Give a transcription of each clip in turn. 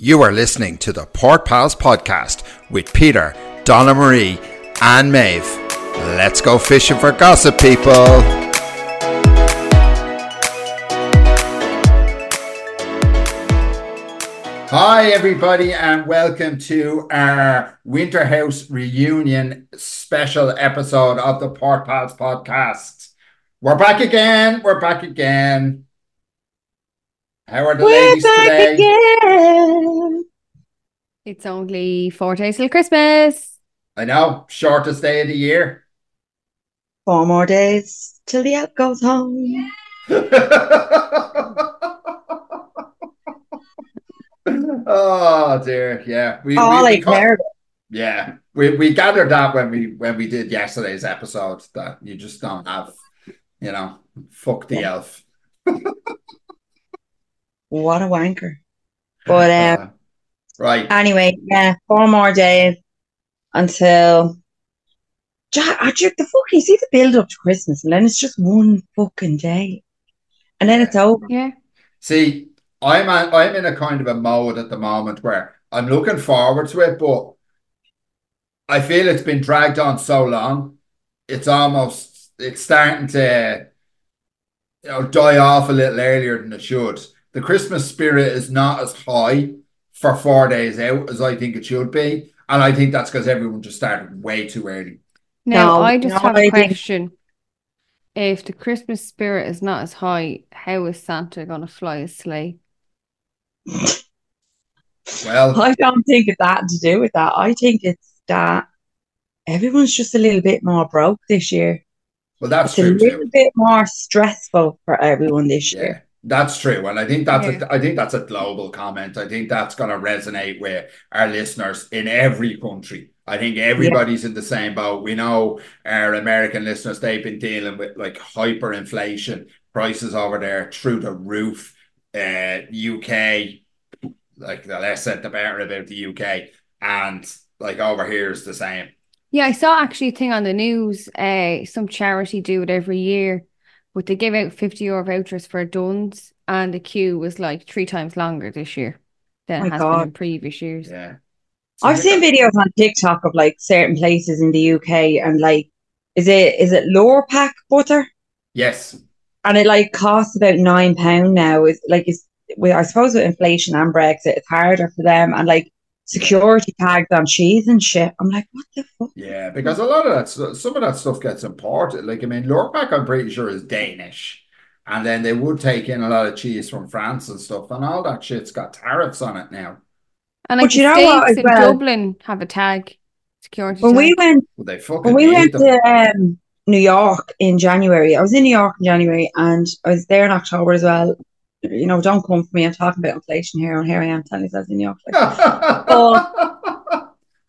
You are listening to the Port Pals podcast with Peter, Donna Marie, and Maeve. Let's go fishing for gossip, people. Hi, everybody, and welcome to our Winter House reunion special episode of the Port Pals podcast. We're back again. We're back again. How are the We're ladies back today? again. It's only four days till Christmas. I know, shortest day of the year. Four more days till the elk goes home. oh dear, yeah. We, All we, I we cut- cared. yeah, we, we gathered that when we when we did yesterday's episode that you just don't have, you know, fuck the elf. What a wanker. But um, Uh, right. anyway, yeah, four more days until. Jack, I the fuck, you see the build up to Christmas, and then it's just one fucking day, and then it's over. Yeah. See, I'm a, I'm in a kind of a mode at the moment where I'm looking forward to it, but I feel it's been dragged on so long. It's almost it's starting to you know die off a little earlier than it should. The Christmas spirit is not as high for four days out as I think it should be, and I think that's because everyone just started way too early. Now, No, I just no, have I a think- question. If the Christmas spirit is not as high, how is Santa going to fly his sleigh? Well, I don't think it's that to do with that. I think it's that everyone's just a little bit more broke this year. well, that's It's a little too. bit more stressful for everyone this Yeah, year. That's true, and I think that's Yeah. a, I think that's a global comment. I think that's going to resonate with our listeners in every country. I think everybody's in the same boat. We know our American listeners; they've been dealing with like hyperinflation, prices over there through the roof. Uh, UK, like the less said the better about the UK, and like over here is the same. Yeah, I saw actually a thing on the news. Uh, some charity do it every year, but they give out 50 euro vouchers for Dunnes, and the queue was like three times longer this year than My it has been in previous years. Yeah, I've seen videos on TikTok of like certain places in the UK and like is it is it Lurpak butter? Yes, And it like costs about nine pound now. Is like is well, I suppose with inflation and Brexit, it's harder for them and like security tags on cheese and shit. I'm like, what the fuck? Yeah, because a lot of that, stu- some of that stuff gets imported. Like, I mean, Lurpak, I'm pretty sure is Danish, and then they would take in a lot of cheese from France and stuff, and all that shit's got tariffs on it now. And But like you the know what, States as in well? Dublin have a tag, security When we went Well, they fucking when we went them. to um, New York in January, I was in New York in January and I was there in October as well. You know, don't come for me. I'm talking about inflation here, and here I am telling you was in New York. Like,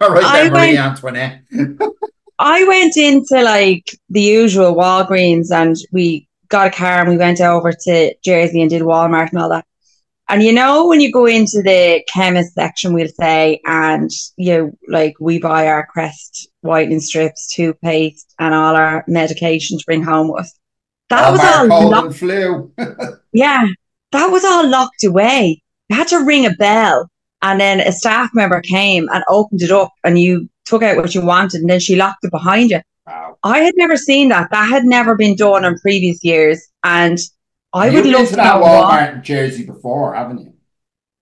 All right, I Marie went- Antoinette. I went into like the usual Walgreens and we got a car and we went over to Jersey and did Walmart and all that. And you know, when you go into the chemist section, we'll say, and you know, like, we buy our Crest whitening strips, toothpaste, and all our medication to bring home with us. That was all cold locked, and flu. yeah, that was all locked away. You had to ring a bell, and then a staff member came and opened it up, and you took out what you wanted, and then she locked it behind you. Wow. I had never seen that. That had never been done in previous years. And I You've would love to that. Walmart in Jersey before, haven't you?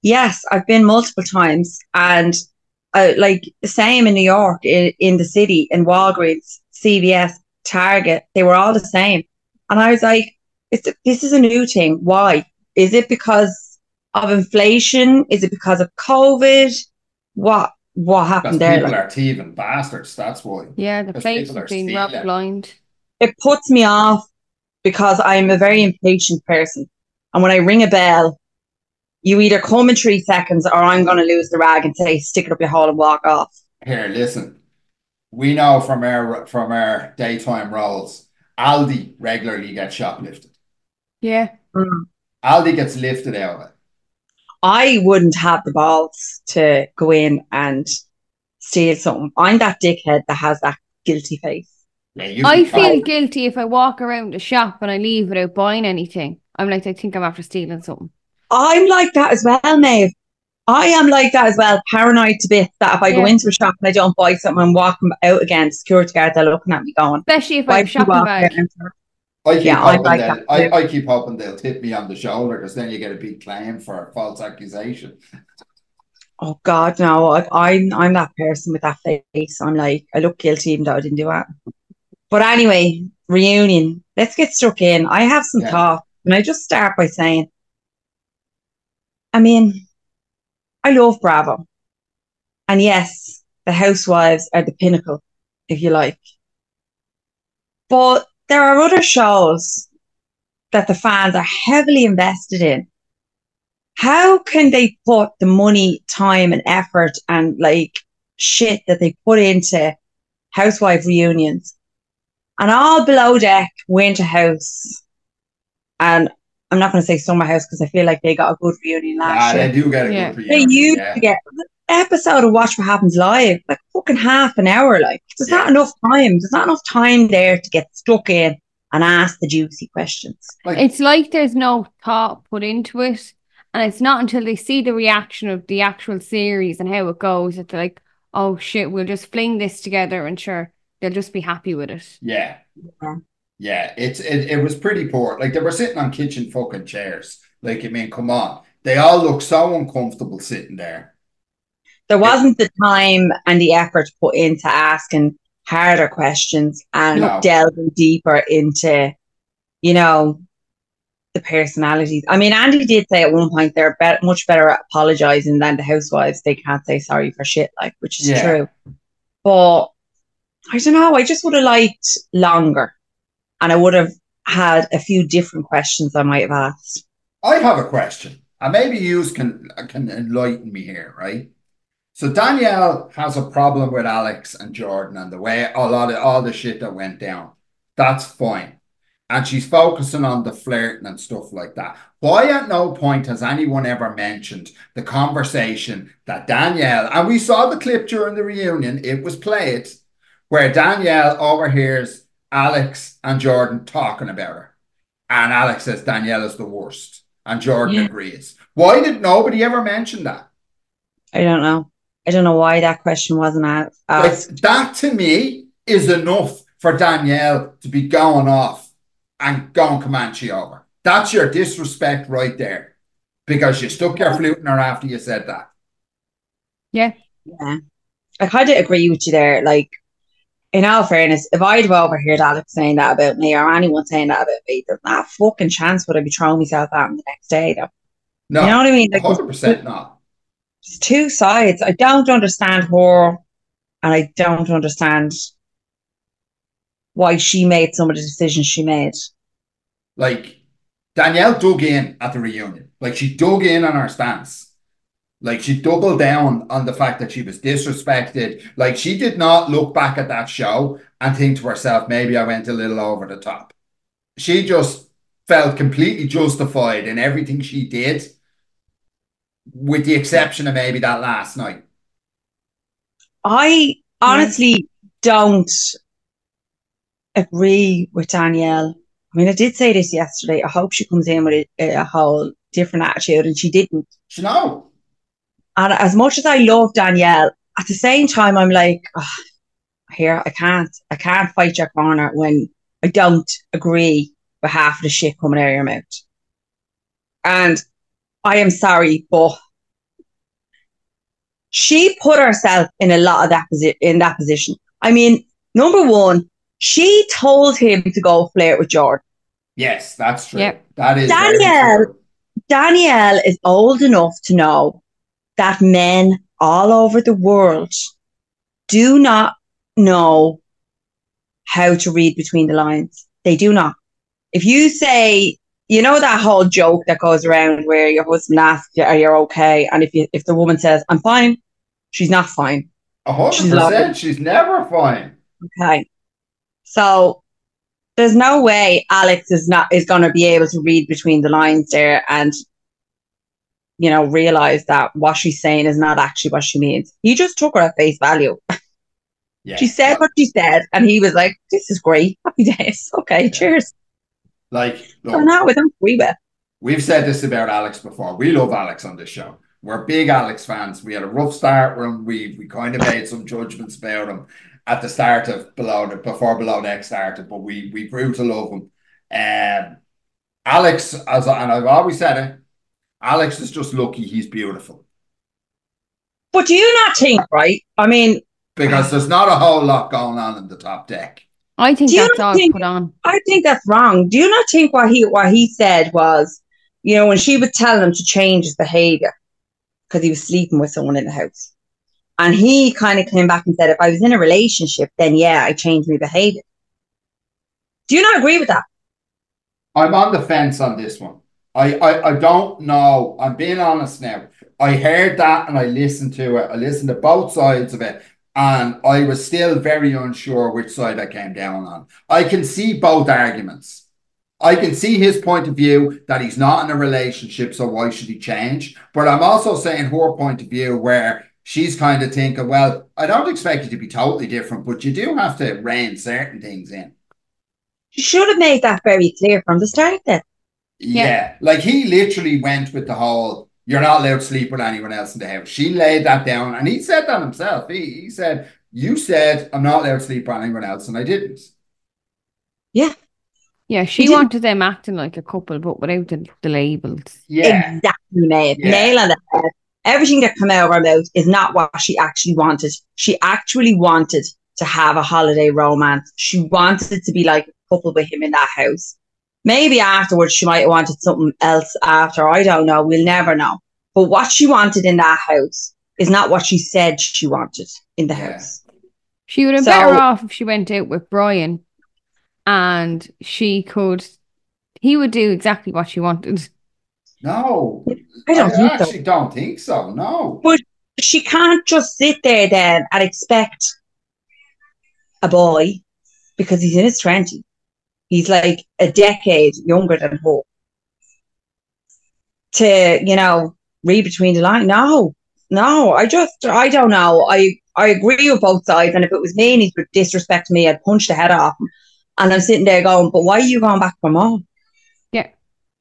Yes, I've been multiple times. And uh, like the same in New York, in, in the city, in Walgreens, CVS, Target, they were all the same. And I was like, it's, this is a new thing. Why? Is it because of inflation? Is it because of COVID? What what Because happened there? people Like, are thieving bastards. That's why. Yeah, the Because place people has are been robbed stealing. blind. it puts me off because I'm a very impatient person. And when I ring a bell, you either come in three seconds or I'm going to lose the rag and say, stick it up your hole and walk off. Here, listen. We know from our from our daytime roles, Aldi regularly gets shoplifted. Yeah. Mm. Aldi gets lifted out of it. I wouldn't have the balls to go in and steal something. I'm that dickhead that has that guilty face. Yeah, I feel find- guilty if I walk around the shop and I leave without buying anything. I'm like, I think I'm after stealing something. I'm like that as well, Maeve. I am like that as well, paranoid to bits that if I go into a shop and I don't buy something, I'm walking out again, security guards are looking at me going, Especially if I'm shopping bag. I keep Yeah, hoping like they'll, that I. I keep hoping they'll tip me on the shoulder because then you get a big claim for false accusation. Oh God, no! I, I'm I'm that person with that face. I'm like, I look guilty even though I didn't do it. But anyway, reunion. Let's get stuck in. I have some Yeah. thoughts, and I just start by saying, I mean, I love Bravo, and yes, the Housewives are the pinnacle, if you like. But there are other shows that the fans are heavily invested in how can they put the money, time, and effort and like shit that they put into housewife reunions and all below deck winter house and I'm not going to say summer house because I feel like they got a good reunion last they year. They do get a Yeah. good They reunion. used yeah. to get an episode of Watch What Happens Live, like fucking half an hour. Like there's not enough time. There's not enough time there to get stuck in and ask the juicy questions. Like, It's like there's no thought put into it. And it's not until they see the reaction of the actual series and how it goes that they're like, oh shit, we'll just fling this together and sure, they'll just be happy with it. yeah. Yeah. Yeah, it's it, it was pretty poor. Like they were sitting on kitchen fucking chairs. Like, I mean, come on. They all look so uncomfortable sitting there. There wasn't the time and the effort put into asking harder questions and No. delving deeper into, you know, the personalities. I mean, Andy did say at one point they're much better at apologizing than the housewives. They can't say sorry for shit, like, which is Yeah. true. But I don't know. I just would have liked longer, and I would have had a few different questions I might have asked. I have a question, and maybe you can can enlighten me here, right? So Danielle has a problem with Alex and Jordan and the way a lot of all the shit that went down. That's fine. And she's focusing on the flirting and stuff like that. Why at no point has anyone ever mentioned the conversation that Danielle, and we saw the clip during the reunion, it was played, where Danielle overhears Alex and Jordan talking about her. And Alex says Danielle is the worst. And Jordan Yeah. agrees. Why did nobody ever mention that? I don't know. I don't know why that question wasn't a- Like, asked. that to me is enough for Danielle to be going off and going Comanche over. That's your disrespect right there. Because you stuck your flute in her after you said that. Yeah. Yeah. I kind of agree with you there. Like, in all fairness, if I'd have overheard Alex saying that about me or anyone saying that about me, there's not a fucking chance would I be throwing myself at him the next day, though. No, You know what I mean? Like, 100% not. Two sides. I don't understand her, and I don't understand why she made some of the decisions she made. Like, Danielle dug in at the reunion. Like, she dug in on her stance. Like, she doubled down on the fact that she was disrespected. Like, she did not look back at that show and think to herself, maybe I went a little over the top. She just felt completely justified in everything she did, with the exception of maybe that last night. I honestly don't agree with Danielle. I mean, I did say this yesterday. I hope she comes in with a, a whole different attitude, and she didn't. No. And as much as I love Danielle, at the same time, I'm like, "Ugh, here, I can't, I can't fight your corner when I don't agree with half of the shit coming out of your mouth. And I am sorry, but she put herself in a lot of that posi- in that position. I mean, number one, she told him to go flirt with Jordan. yes, that's true. Yep. That is Danielle. Danielle is old enough to know that men all over the world do not know how to read between the lines. They do not. If you say, you know that whole joke that goes around where your husband asks you, "Are you okay?" and if you, if the woman says, "I'm fine," she's not fine. A hundred She's percent. She's never fine. Okay. So there's no way Alex is not is going to be able to read between the lines there and you know realize that what she's saying is not actually what she means. He just took her at face value. Yeah. She said what she said, and he was like, "This is great, happy days. Okay, cheers." Like, So look, now I don't agree with. we've said this about Alex before. We love Alex on this show. we're big Alex fans. We had a rough start when we we kind of made some judgments about him at the start of below before below deck started, but we we grew to love him. Um, Alex, as and I've always said it, Alex is just lucky he's beautiful. But do you not think, right? I mean, because there's not a whole lot going on in the top deck. I think Do you that's not all think- put on. I think that's wrong. Do you not think what he what he said was, you know, when she was telling him to change his behavior because he was sleeping with someone in the house, and he kind of came back and said, if I was in a relationship, then yeah, I changed my behavior. Do you not agree with that? I'm on the fence on this one. I, I, I don't know. I'm being honest now. I heard that and I listened to it. I listened to both sides of it. And I was still very unsure which side I came down on. I can see both arguments. I can see his point of view that he's not in a relationship, so why should he change? But I'm also saying her point of view where she's kind of thinking, well, I don't expect you to be totally different, but you do have to rein certain things in. You should have made that very clear from the start. Then Yeah. Yeah. Like he literally went with the whole you're not allowed to sleep with anyone else in the house. She laid that down and he said that himself. He, he said, You said I'm not allowed to sleep with anyone else, and I didn't. Yeah, yeah. she didn't- wanted them acting like a couple, but without the, the labels. Yeah. exactly, mate. Yeah. Nail on the head. Everything that came out of her mouth is not what she actually wanted. She actually wanted to have a holiday romance. She wanted to be like a couple with him in that house. Maybe afterwards she might have wanted something else after. I don't know. We'll never know. But what she wanted in that house is not what she said she wanted in the Yeah. house. She would have So- better off if she went out with Brian and she could, he would do exactly what she wanted. No. I don't think so. actually don't think so. No. But she can't just sit there then and expect a boy because he's in his 20s. He's like a decade younger than her. To, you know, read between the lines. No, no, I just, I don't know. I, I agree with both sides. And if it was me and he would disrespect me, I'd punch the head off him. And I'm sitting there going, but why are you going back for more? Yeah.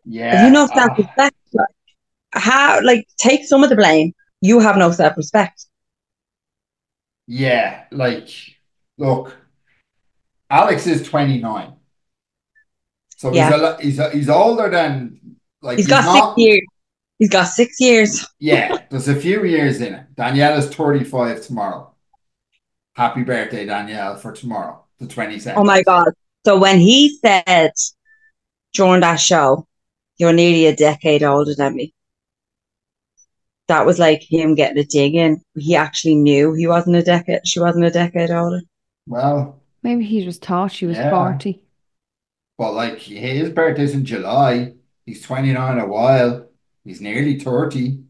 Yeah. Have you no uh, self respect? How, like, take some of the blame. You have no self respect. yeah. Like, look, Alex is 29. So Yeah. he's a, he's a, he's older than like He's got not, six years. He's got six years. Yeah, there's a few years in it. Danielle is 35 tomorrow. Happy birthday, Danielle, for tomorrow, the 22nd. Oh my God. So when he said during that show, you're nearly a decade older than me, that was like him getting a dig in. He actually knew he wasn't a decade, she wasn't a decade older. Well, Maybe he just thought she was Yeah. 40. But like his birthday's in July. He's 29 a while. He's nearly 30.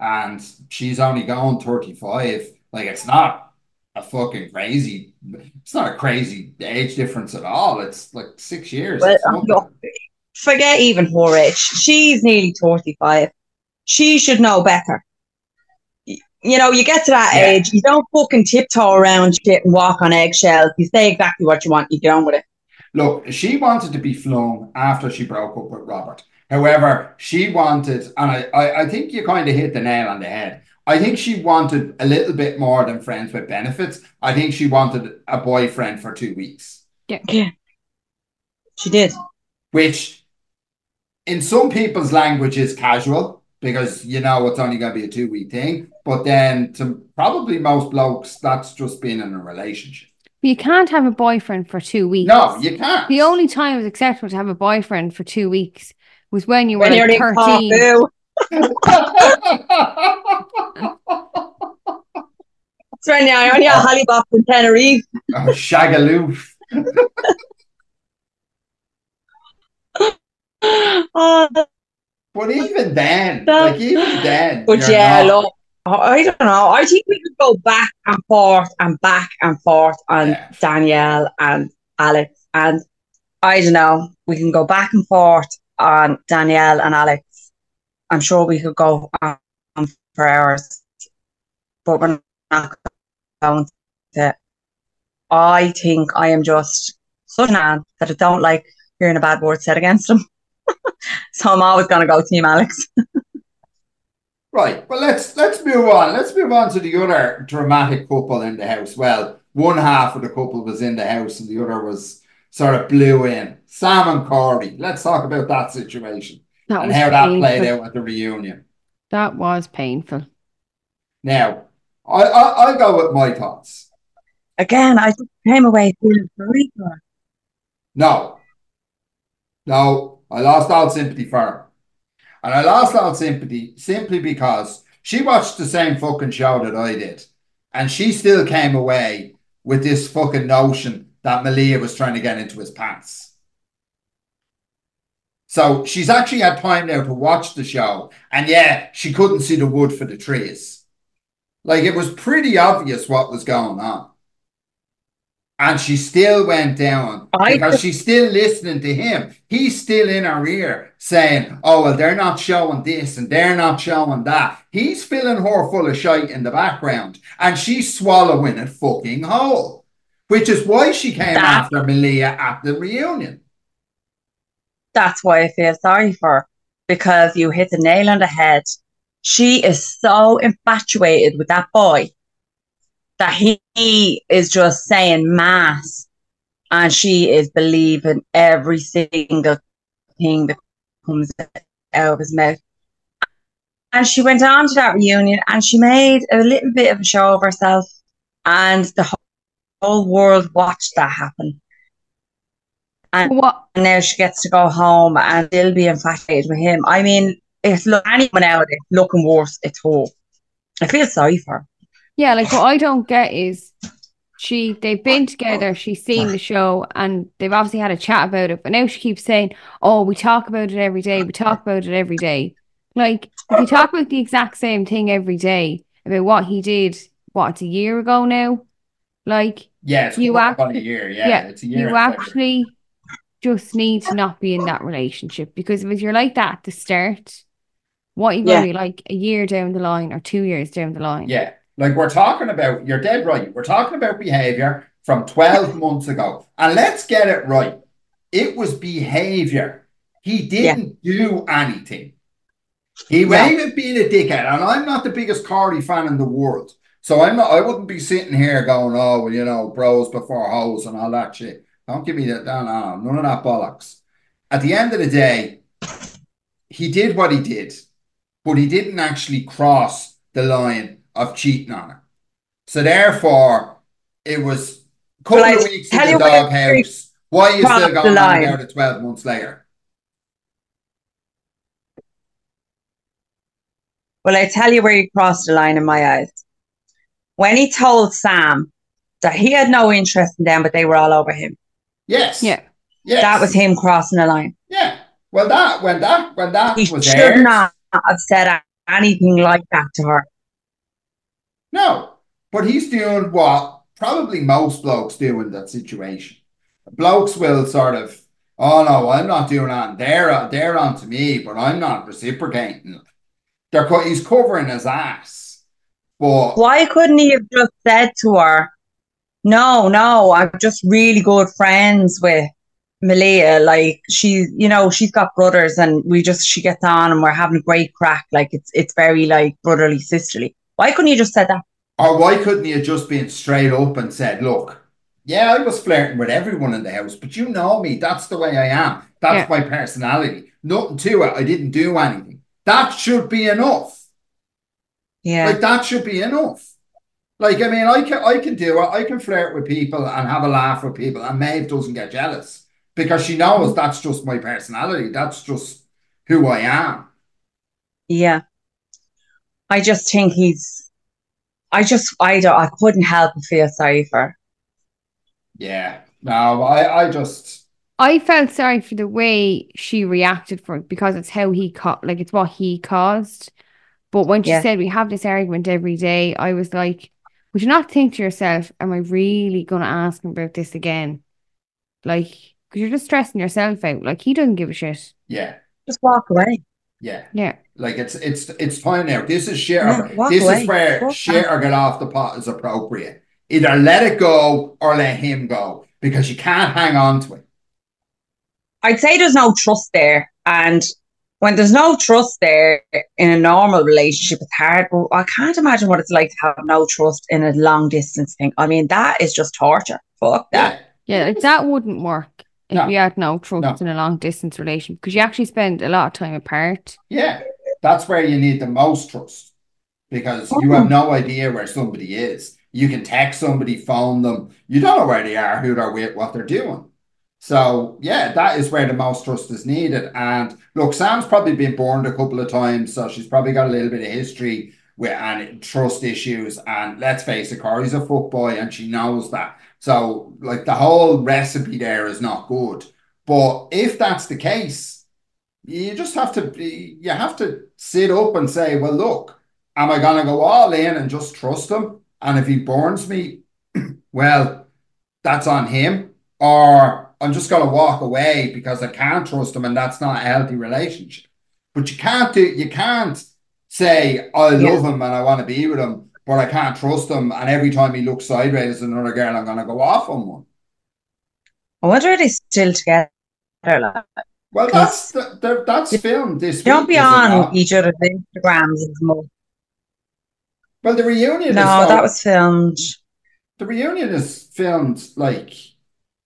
And she's only going 35. Like, it's not a fucking crazy, it's not a crazy age difference at all. It's like six years. Well, It's nothing. look, forget even her age. She's nearly 35. She should know better. You know, you get to that Yeah. age, you don't fucking tiptoe around shit and walk on eggshells. You say exactly what you want, you get on with it. Look, she wanted to be flung after she broke up with Robert. However, she wanted, and I, I, I think you kind of hit the nail on the head. I think she wanted a little bit more than friends with benefits. I think she wanted a boyfriend for two weeks, Yeah. She did. which in some people's language is casual because you know it's only going to be a two week thing. But then to probably most blokes, that's just being in a relationship. But you can't have a boyfriend for two weeks. No, you can't. The only time it was acceptable to have a boyfriend for two weeks was when you were When you're like in 13. Corfu, it's when you're on your hollybox in Tenerife. oh, shagaloo. Oh, uh, But even then, like even then, but yeah, not- look, Oh, I don't know. I think we could go back and forth and back and forth on Yeah. Danielle and Alex. And I don't know. We can go back and forth on Danielle and Alex. I'm sure we could go on for hours, but we're not going to. I think I am just such an man that I don't like hearing a bad word said against him. so I'm always going to go Team Alex. Right. Well, let's let's move on. Let's move on to the other dramatic couple in the house. Well, one half of the couple was in the house, and the other was sort of blew in. Sam and Corey. Let's talk about that situation That and was how that played painful. out at the reunion. That was painful. Now, I, I I'll go with my thoughts. Again, I just came away feeling sorry for her. No, no, I lost all sympathy for her, and I lost all sympathy simply because she watched the same fucking show that I did, and she still came away with this fucking notion that Malia was trying to get into his pants. So she's actually had time now to watch the show, and yeah, she couldn't see the wood for the trees. Like it was pretty obvious what was going on. And she still went down I because just- she's still listening to him. He's still in her ear saying, Oh, well, they're not showing this and they're not showing that. He's filling her full of shite in the background and she's swallowing it fucking whole, which is why she came That- after Malia at the reunion. That's why I feel sorry for her because you hit the nail on the head. She is so infatuated with that boy that he, he is just saying mass and she is believing every single thing that comes out of his mouth. And she went on to that reunion and she made a little bit of a show of herself, and the whole, whole world watched that happen. And What now she gets to go home and still be infatuated with him. I mean, if look anyone out there looking worse, it's her. I feel sorry for her. Yeah, like what I don't get is she they've been together, she's seen the show and they've obviously had a chat about it, but now she keeps saying, Oh, we talk about it every day, we talk about it every day. Like if you talk about the exact same thing every day about what he did, what it's a year ago now, like Yeah, it's You you act- about a year. Yeah, yeah, it's a year. you actually just need to not be in that relationship because if you're like that at the start, what are you gonna Yeah. be like a year down the line or two years down the line? Yeah, like we're talking about, you're dead right. We're talking about behavior from 12 months ago. And let's get it right. It was behavior. He didn't do anything. He No. may have been a dickhead, and I'm not the biggest Cardi fan in the world. So I'm not, I wouldn't be sitting here going, oh, well, you know, bros before hoes and all that shit. Don't give me that. No, no, none of that bollocks. At the end of the day, he did what he did, but he didn't actually cross the line of cheating on her. So therefore, it was a couple Well, of I weeks in the you where he doghouse. Why are you still going on line. about it 12 months later? Well, I tell you where he crossed the line in my eyes. When he told Sam that he had no interest in them, but they were all over him. Yes. Yeah. Yes. That was him crossing the line. Yeah. Well, that when that when that He was should aired, not have said anything like that to her. No. But he's doing what probably most blokes do in that situation. Blokes will sort of, oh no, I'm not doing that. They're they're on to me, but I'm not reciprocating. They're co- he's covering his ass. But Why couldn't he have just said to her, No, no, I'm just really good friends with Malia. Like she, you know, she's got brothers and we just she gets on and we're having a great crack. Like it's it's very like brotherly, sisterly. Why couldn't you just said that? Or why couldn't you just been straight up and said, look, yeah, I was flirting with everyone in the house, but you know me. That's the way I am. That's Yeah. my personality. Nothing to it. I didn't do anything. That should be enough. Yeah. Like that should be enough. Like, I mean, I can I can do it. I can flirt with people and have a laugh with people, and Maeve doesn't get jealous because she knows that's just my personality. That's just who I am. Yeah. I just think he's I just I don't I couldn't help but feel sorry for. Yeah. No, I, I just I felt sorry for the way she reacted for it because it's how he caught, like it's what he caused. But when she Yeah. said we have this argument every day, I was like, would you not think to yourself, am I really going to ask him about this again? Like, because you're just stressing yourself out. Like, he doesn't give a shit. yeah, Just walk away. Yeah. Yeah. Like it's it's it's time now. This is shit. Yeah, this away. is where Walk shit or get off the pot is appropriate. Either let it go or let him go because you can't hang on to it. I'd say there's no trust there and when there's no trust there in a normal relationship, it's hard. But I can't imagine what it's like to have no trust in a long distance thing. I mean, that is just torture. Fuck that. Yeah. Yeah, that wouldn't work if No. you had no trust No. in a long distance relation because you actually spend a lot of time apart. Yeah, that's where you need the most trust because you have no idea where somebody is. You can text somebody, phone them. You don't know where they are, who they're with, what they're doing. So, yeah, that is where the most trust is needed. And look, Sam's probably been burned a couple of times, so she's probably got a little bit of history with and trust issues. And let's face it, Corey's a footboy and she knows that. So, like, the whole recipe there is not good. But if that's the case, you just have to be, you have to sit up and say, well, look, am I gonna go all in and just trust him? And if he burns me, well, that's on him. Or I'm just gonna walk away because I can't trust him and that's not a healthy relationship. But you can't do you can't say I Yeah. love him and I want to be with him, but I can't trust him. And every time he looks sideways at another girl, I'm gonna go off on one. I wonder are they still together? Like, Well, that's the, that's filmed this don't be on each other's Instagrams as much. Well, the reunion No, that was filmed. The reunion is filmed like,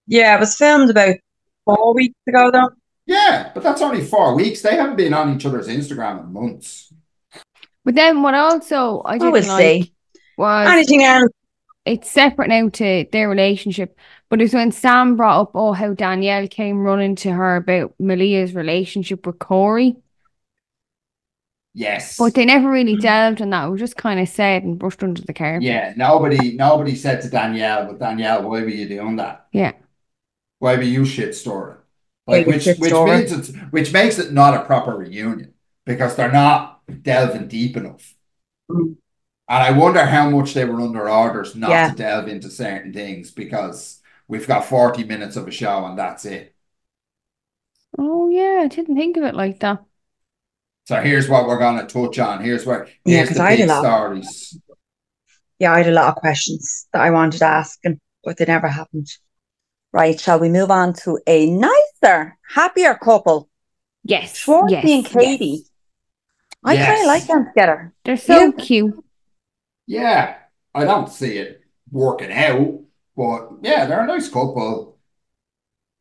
Yeah, it was filmed about four weeks ago, though. yeah, but that's only four weeks. They haven't been on each other's Instagram in months. But then what also I I didn't will like see. was Anything else? it's separate now to their relationship. But it's when Sam brought up, oh, how Danielle came running to her about Malia's relationship with Corey. Yes. But they never really mm. delved on that. It was just kind of said and brushed under the carpet. yeah, nobody nobody said to Danielle, but Danielle, why were you doing that? Yeah. Why were you shit storing? Like which which means it's which makes it not a proper reunion because they're not delving deep enough. Mm. And I wonder how much they were under orders not Yeah. to delve into certain things because we've got 40 minutes of a show and that's it. Oh, yeah. I didn't think of it like that. So here's what we're going to touch on. Here's where Yeah, here's 'cause the I had a big lot. stories. Yeah, I had a lot of questions that I wanted to ask, and but they never happened. Right, shall we move on to a nicer, happier couple? Yes. Schwartzy yes, and yes. Katie. I kind of like them together. They're so Yeah. cute. Yeah, I don't see it working out, but yeah, they're a nice couple.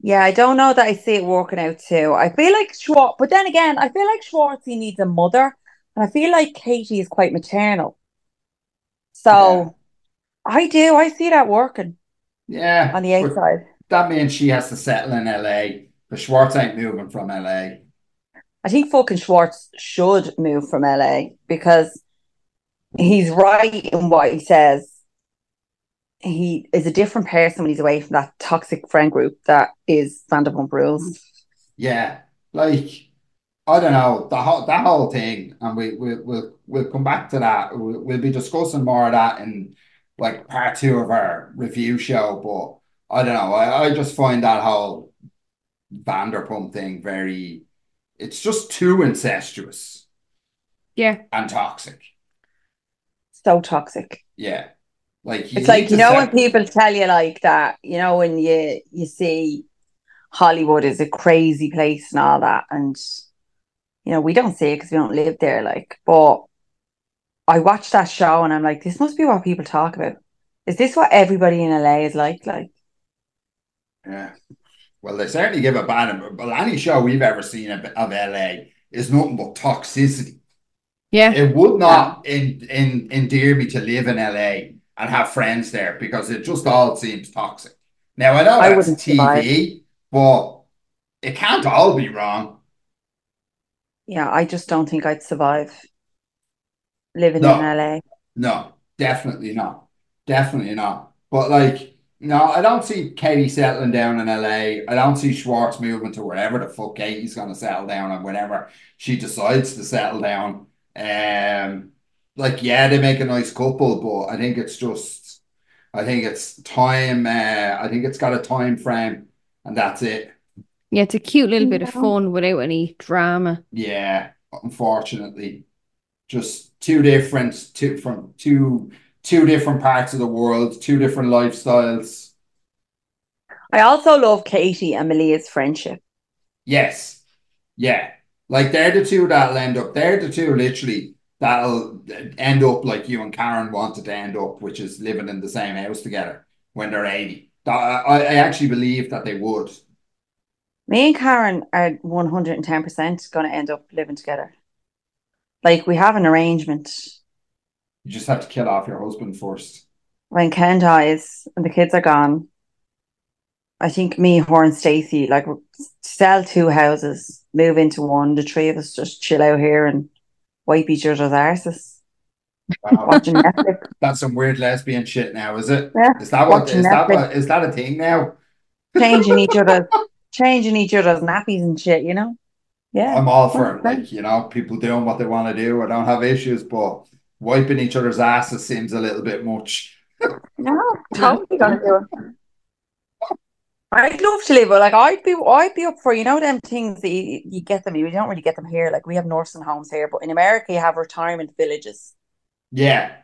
Yeah, I don't know that I see it working out too. I feel like Schwartz, but then again, I feel like Schwartzy needs a mother, and I feel like Katie is quite maternal. So I do, I see that working Yeah, on the but outside. that means she has to settle in LA. The Schwartz ain't moving from LA. I think fucking Schwartz should move from LA because he's right in what he says. He is a different person when he's away from that toxic friend group that is Vanderpump Rules. Yeah, like I don't know the whole that whole thing, and we we we'll we'll come back to that. We'll, we'll be discussing more of that in like part two of our review show. But I don't know. I, I just find that whole Vanderpump thing very. It's just too incestuous Yeah. and toxic. So toxic. Yeah, like It's like need you know set- when people tell you like that, you know when you you see Hollywood is a crazy place and all that, and you know we don't see it because we don't live there. Like, but I watched that show and I'm like, this must be what people talk about. Is this what everybody in LA is like? Like, Yeah. Well, they certainly give a bad. Well, any show we've ever seen of, of LA is nothing but toxicity. Yeah. It would not in, in, endear me to live in LA and have friends there because it just all seems toxic. Now, I know I wouldn't TV, but it can't all be wrong. yeah, I just don't think I'd survive living No. in LA. No, definitely not. Definitely not. But like, no, I don't see Katie settling down in LA. I don't see Schwartz moving to wherever the fuck Katie's gonna settle down and whenever she decides to settle down. Um, like, yeah, they make a nice couple, but I think it's just, I think it's time. Uh, I think it's got a time frame, and that's it. Yeah, it's a cute little bit of fun without any drama. Yeah, unfortunately, just two different, two from two two different parts of the world, two different lifestyles. I also love Katie and Malia's friendship. Yes, yeah, Like they're the two that'll end up. They're the two literally that'll end up like you and Karen wanted to end up, which is living in the same house together when they're 80. I, I actually believe that they would. Me and Karen are 110% going to end up living together. Like we have an arrangement. You just have to kill off your husband first. When Ken dies and the kids are gone, I think me, her, and Stacey, like sell two houses, move into one. The three of us just chill out here and wipe each other's arses. Wow. Watching Netflix. That's some weird lesbian shit now, is it? Yeah. Is that what Watching is that what is that a thing now? changing each other's changing each other's nappies and shit, you know? Yeah. I'm all for it. 100%. Like, you know, people doing what they want to do. I don't have issues, but wiping each other's asses seems a little bit much. No, totally gonna do it. I'd love to live, but like I'd be, I'd be up for you know them things that you, you get them. You don't really get them here. Like we have nursing homes here, but in America you have retirement villages. Yeah.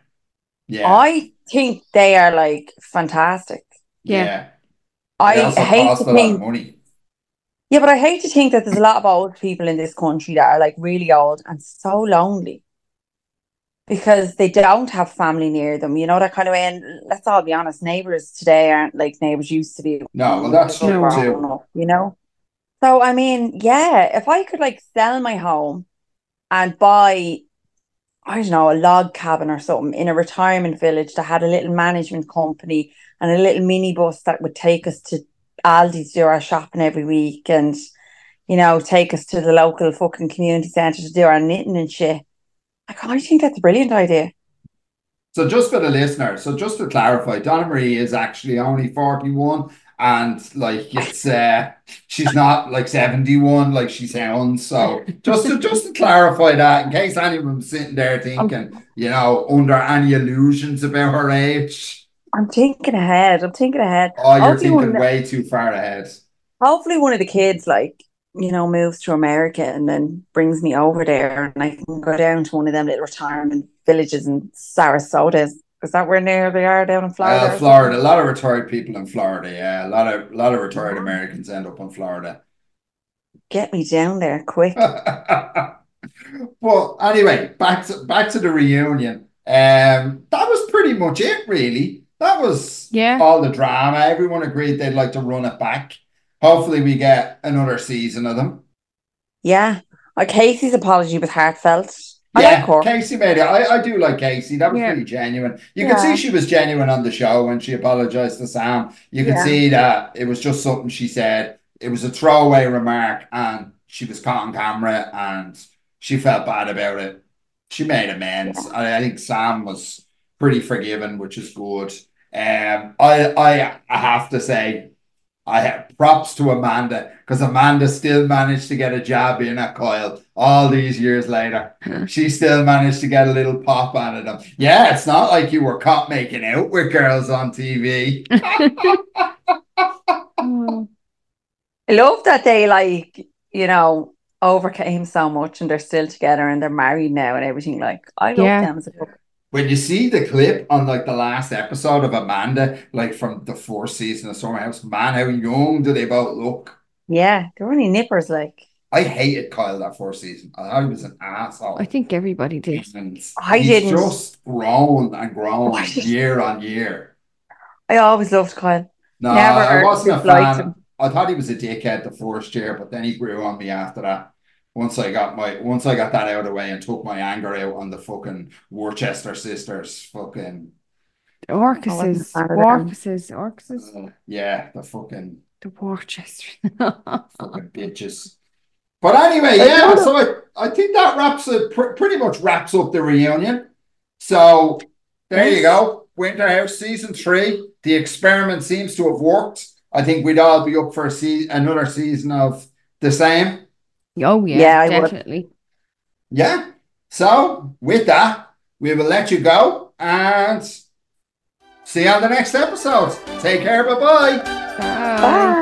Yeah. I think they are like fantastic. Yeah. I hate to a lot of think, money. yeah, but I hate to think that there's a lot of old people in this country that are like really old and so lonely because they don't have family near them. You know that kind of way. And let's all be honest, neighbors today aren't like neighbors used to be. No, well that's true too. up, you know. So I mean, yeah, if I could like sell my home and buy, I don't know, a log cabin or something in a retirement village that had a little management company and a little minibus that would take us to Aldi to do our shopping every week and you know, take us to the local fucking community centre to do our knitting and shit. I think that's a brilliant idea. So just for the listener, so just to clarify, Donna Marie is actually only 41 and like it's uh she's not like 71 like she sounds. So just to just to clarify that in case anyone's sitting there thinking, you know, under any illusions about her age. I'm thinking ahead. I'm thinking ahead. Oh, you're Hopefully thinking way too far ahead. hopefully one of the kids like you know moves to america and then brings me over there and i can go down to one of them little retirement villages in sarasota is that where near they are down in florida Uh, Florida, a lot of retired people in Florida, yeah. A lot of a lot of retired Americans end up in Florida. get me down there quick Well, anyway, back to back to the reunion. Um, that was pretty much it, really. That was Yeah. all the drama. Everyone agreed they'd like to run it back. Hopefully, we get another season of them. yeah uh, casey's apology was heartfelt i Yeah, like her Casey made it. I, I do like Casey. That was Yeah. pretty genuine. You could see she was genuine on the show when she apologized to Sam. You could Yeah. see that it was just something she said. It was a throwaway remark, and she was caught on camera, and she felt bad about it. She made amends. I, I think Sam was pretty forgiving, which is good. Um, I I I have to say, I have props to Amanda because Amanda still managed to get a jab in at Kyle all these years later. She still managed to get a little pop out of them. Yeah, it's not like you were caught making out with girls on TV. I love that they like you know overcame so much and they're still together and they're married now and everything like i love Yeah. them as a couple When you see the clip on like the last episode of Amanda, like from the fourth season of Summer House, man, how young do they both look? yeah they're only nippers like I hated Kyle that fourth season. I thought he was an asshole. I think everybody did. And I he's didn't. just grown and grown Why year on year. i always loved kyle No, Never I wasn't a fan. him. I thought he was a dickhead the first year, but then he grew on me after that. Once I got my once I got that out of the way and took my anger out on the fucking Worcester sisters, fucking Orcuses, a fan of them. Orcuses, Orcuses, uh, yeah, the fucking the Worcester. fucking bitches. But anyway, yeah, so I, I think that wraps it pr- pretty much wraps up the reunion. So there you go. Winter House season three. The experiment seems to have worked. I think we'd all be up for a se- another season of the same. Oh yeah, Yeah, I would. definitely. Yeah. So with that, we will let you go and see you on the next episode. Take care. Bye bye. Bye. Bye.